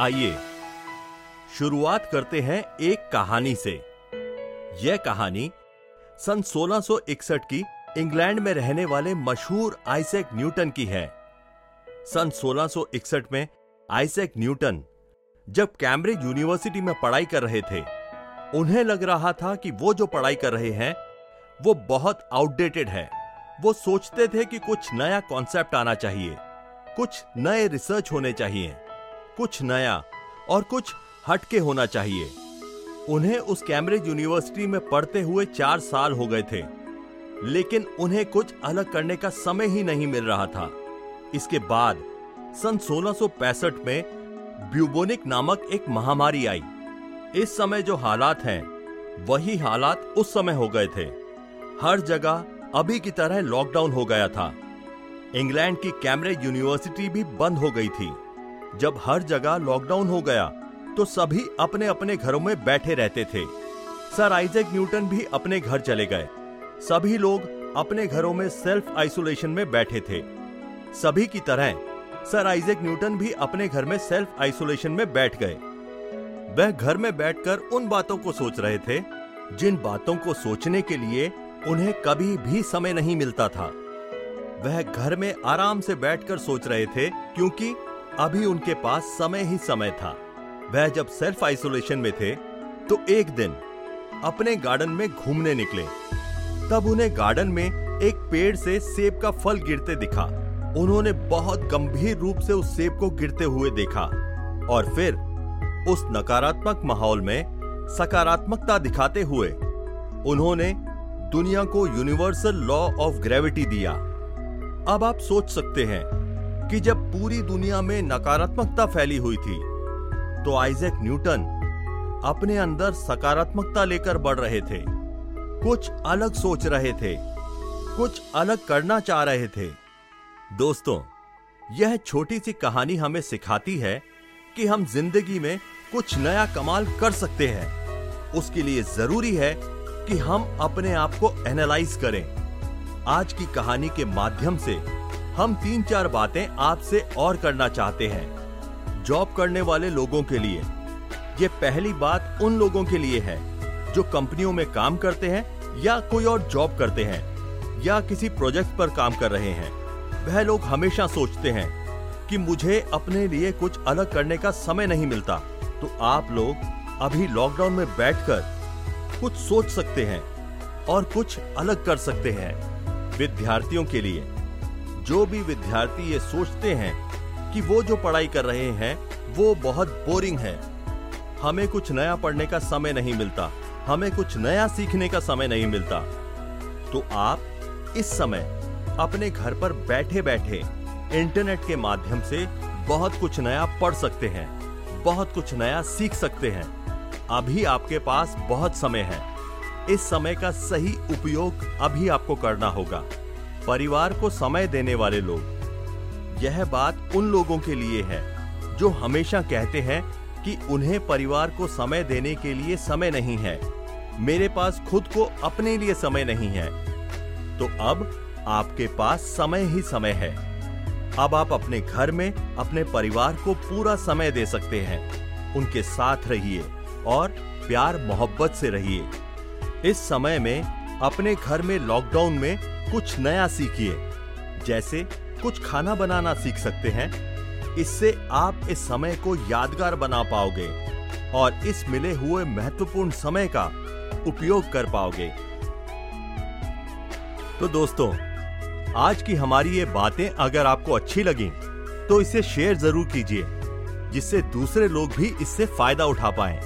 आइए। शुरुआत करते हैं एक कहानी से। यह कहानी सन 1661 की इंग्लैंड में रहने वाले मशहूर आइजैक न्यूटन की है। सन 1661 में आइजैक न्यूटन जब कैम्ब्रिज यूनिवर्सिटी में पढ़ाई कर रहे थे, उन्हें लग रहा था कि वो जो पढ़ाई कर रहे हैं, वो बहुत आउटडेटेड है। वो सोचते थे कि कुछ नया कॉन्सेप्ट आना चाहिए, कुछ नए रिसर्च होने चाहिए। कुछ नया और कुछ हटके होना चाहिए। उन्हें उस कैम्ब्रिज यूनिवर्सिटी में पढ़ते हुए चार साल हो गए थे, लेकिन उन्हें कुछ अलग करने का समय ही नहीं मिल रहा था। इसके बाद सन 1665 में ब्यूबोनिक नामक एक महामारी आई। इस समय जो हालात हैं, वही हालात उस समय हो गए थे। हर जगह अभी की तरह लॉकडाउन हो गया था। इंग्लैंड की कैम्ब्रिज यूनिवर्सिटी भी बंद हो गई थी। जब हर जगह लॉकडाउन हो गया तो सभी अपने अपने घरों में बैठे रहते थे। सर आइजैक न्यूटन भी अपने घर चले गए। सभी लोग अपने घरों में सेल्फ आइसोलेशन में बैठे थे। सभी की तरह, सर आइजैक न्यूटन भी अपने घर में सेल्फ आइसोलेशन में बैठ गए। वह घर में बैठकर उन बातों को सोच रहे थे, जिन बातों को सोचने के लिए उन्हें कभी भी समय नहीं मिलता था। वह घर में आराम से बैठकर सोच रहे थे, क्योंकि अभी उनके पास समय ही समय था। वह जब सेल्फ आइसोलेशन में थे तो एक दिन अपने गार्डन में घूमने निकले। तब उन्हें गार्डन में एक पेड़ से सेब का फल गिरते दिखा। उन्होंने बहुत गंभीर रूप से उस सेब को गिरते हुए देखा और फिर उस नकारात्मक माहौल में सकारात्मकता दिखाते हुए उन्होंने दुनिया को यूनिवर्सल लॉ ऑफ़ ग्रेविटी दिया। अब आप सोच सकते हैं कि जब पूरी दुनिया में नकारात्मकता फैली हुई थी तो आइजैक न्यूटन अपने अंदर सकारात्मकता लेकर बढ़ रहे थे। कुछ अलग सोच रहे थे, कुछ अलग करना चाह रहे थे। दोस्तों, यह छोटी सी कहानी हमें सिखाती है कि हम ज़िंदगी में कुछ नया कमाल कर सकते हैं। उसके लिए ज़रूरी है कि हम अपने आप को एनालाइज करें। आज की कहानी के माध्यम से हम तीन चार बातें आपसे और करना चाहते हैं। जॉब करने वाले लोगों के लिए। ये पहली बात उन लोगों के लिए है, जो कंपनियों में काम करते हैं या कोई और जॉब करते हैं, या किसी प्रोजेक्ट पर काम कर रहे हैं। वह लोग हमेशा सोचते हैं कि मुझे अपने लिए कुछ अलग करने का समय नहीं मिलता। तो आप लोग अभी लॉकडाउन में बैठकर कुछ सोच सकते हैं और कुछ अलग कर सकते हैं। विद्यार्थियों के लिए। जो भी विद्यार्थी ये सोचते हैं कि वो जो पढ़ाई कर रहे हैं, वो बहुत बोरिंग है। हमें कुछ नया पढ़ने का समय नहीं मिलता, हमें कुछ नया सीखने का समय नहीं मिलता। तो आप इस समय अपने घर पर बैठे बैठे इंटरनेट के माध्यम से बहुत कुछ नया पढ़ सकते हैं, बहुत कुछ नया सीख सकते हैं। अभी आपके पास बहुत समय है। इस समय का सही उपयोग अभी आपको करना होगा। परिवार को समय देने वाले लोग। यह बात उन लोगों के लिए है, जो हमेशा कहते हैं कि उन्हें परिवार को समय देने के लिए समय नहीं है। मेरे पास खुद को अपने लिए समय नहीं है। तो अब आपके पास समय ही समय है। अब आप अपने घर में अपने परिवार को पूरा समय दे सकते हैं। उनके साथ रहिए और प्यार मोहब्बत से रहिए। इस समय में अपने घर में लॉकडाउन में कुछ नया सीखिए। जैसे कुछ खाना बनाना सीख सकते हैं। इससे आप इस समय को यादगार बना पाओगे और इस मिले हुए महत्वपूर्ण समय का उपयोग कर पाओगे। तो दोस्तों, आज की हमारी ये बातें अगर आपको अच्छी लगी तो इसे शेयर ज़रूर कीजिए, जिससे दूसरे लोग भी इससे फ़ायदा उठा पाएँ।